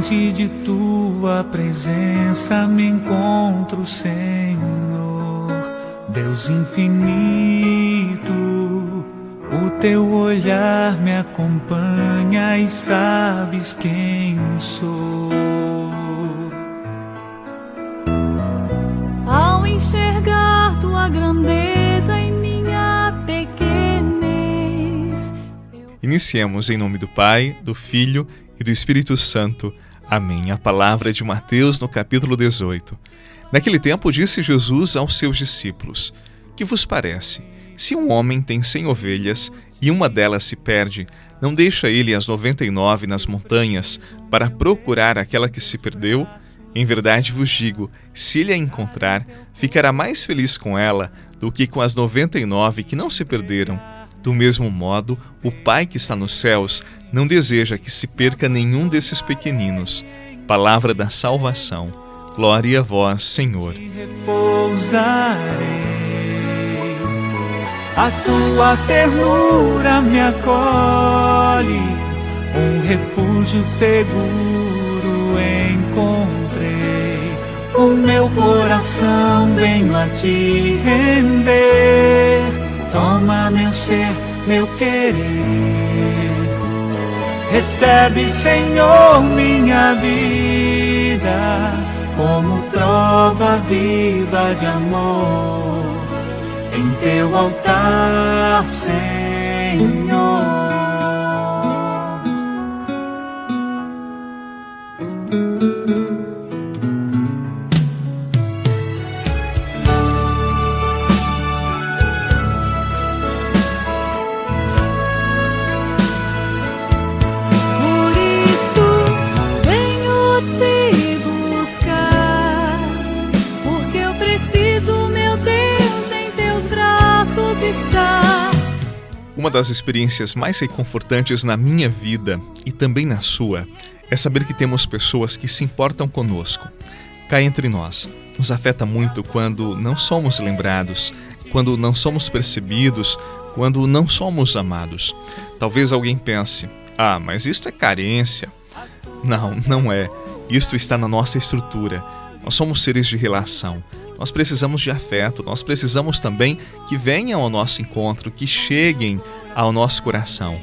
diante de tua presença me encontro, Senhor, Deus infinito. O teu olhar me acompanha e sabes quem sou. Ao enxergar tua grandeza em minha pequenez. Iniciemos em nome do Pai, do Filho e do Espírito Santo. Amém. A palavra de Mateus no capítulo 18. Naquele tempo disse Jesus aos seus discípulos: Que vos parece? Se um homem tem cem ovelhas e uma delas se perde, não deixa ele as noventa e nove nas montanhas para procurar aquela que se perdeu? Em verdade vos digo: se ele a encontrar, ficará mais feliz com ela do que com as noventa e nove que não se perderam. Do mesmo modo, o Pai que está nos céus não deseja que se perca nenhum desses pequeninos. Palavra da salvação. Glória a vós, Senhor. A tua ternura me acolhe, um refúgio seguro encontrei. O meu coração venho a te render Toma meu ser, meu querer. Recebe, Senhor, minha vida como prova viva de amor em teu altar, Senhor. Uma das experiências mais reconfortantes na minha vida e também na sua é saber que temos pessoas que se importam conosco. Cá entre nós, nos afeta muito quando não somos lembrados, quando não somos percebidos, quando não somos amados. Talvez alguém pense: ah, mas isto é carência. Não, não é. Isto está na nossa estrutura. Nós somos seres de relação. Nós precisamos de afeto, nós precisamos também que venham ao nosso encontro, que cheguem ao nosso coração.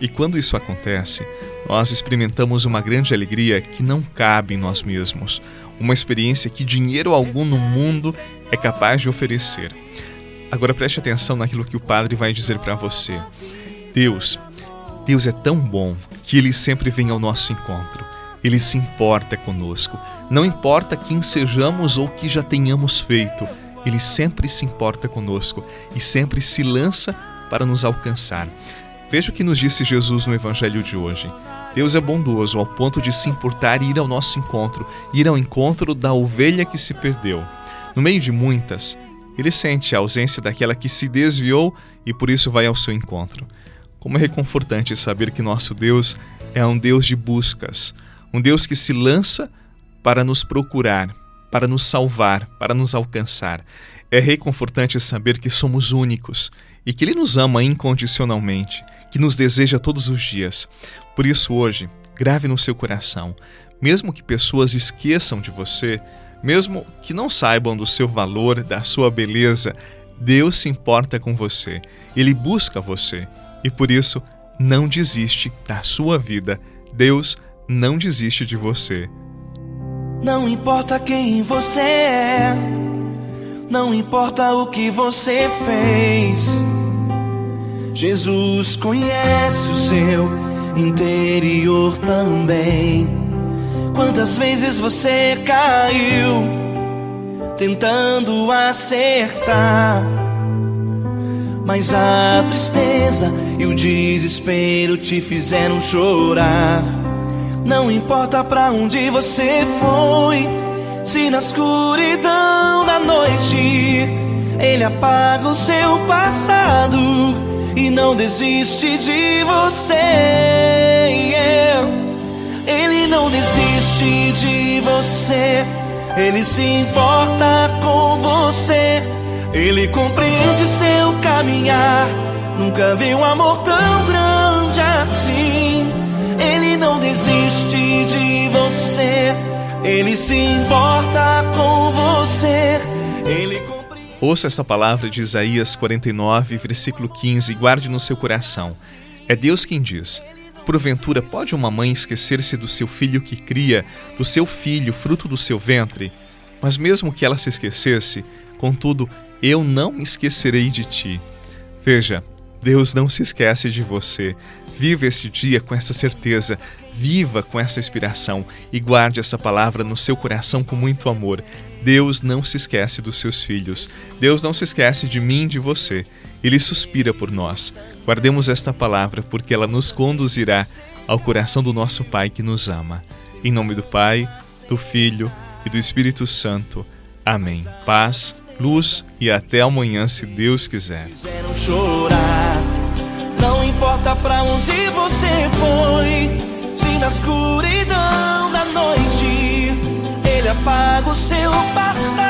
E quando isso acontece, nós experimentamos uma grande alegria que não cabe em nós mesmos, uma experiência que dinheiro algum no mundo é capaz de oferecer. Agora preste atenção naquilo que o Padre vai dizer para você. Deus, Deus é tão bom que ele sempre vem ao nosso encontro. Ele se importa conosco. Não importa quem sejamos ou que já tenhamos feito, Ele sempre se importa conosco e sempre se lança para nos alcançar. Veja o que nos disse Jesus no Evangelho de hoje. Deus é bondoso ao ponto de se importar e ir ao nosso encontro, ir ao encontro da ovelha que se perdeu. No meio de muitas, ele sente a ausência daquela que se desviou e por isso vai ao seu encontro. Como é reconfortante saber que nosso Deus é um Deus de buscas, um Deus que se lança para nos procurar, para nos salvar, para nos alcançar. É reconfortante saber que somos únicos e que Ele nos ama incondicionalmente, que nos deseja todos os dias. Por isso, hoje, grave no seu coração, mesmo que pessoas esqueçam de você, mesmo que não saibam do seu valor, da sua beleza, Deus se importa com você, Ele busca você e por isso não desiste da sua vida. Deus não desiste de você. Não importa quem você é, não importa o que você fez. Jesus conhece o seu interior também. Quantas vezes você caiu tentando acertar? Mas a tristeza e o desespero te fizeram chorar. Não importa pra onde você foi, se na escuridão da noite ele apaga o seu passado e não desiste de você. Ele não desiste de você, ele se importa com você, ele compreende seu caminhar. Nunca vi um amor tão grande desiste de você. Ele se importa com você. Ele Ouça esta palavra de Isaías 49, versículo 15, e guarde no seu coração. É Deus quem diz: Porventura pode uma mãe esquecer-se do seu filho que cria, do seu filho, fruto do seu ventre? Mas mesmo que ela se esquecesse, contudo, eu não me esquecerei de ti. Veja, Deus não se esquece de você. Viva este dia com essa certeza, viva com essa inspiração e guarde essa palavra no seu coração com muito amor. Deus não se esquece dos seus filhos. Deus não se esquece de mim e de você. Ele suspira por nós. Guardemos esta palavra porque ela nos conduzirá ao coração do nosso Pai que nos ama. Em nome do Pai, do Filho e do Espírito Santo. Amém. Paz, luz e até amanhã, se Deus quiser. Não importa para onde você foi, se na escuridão da noite ele apaga o seu passado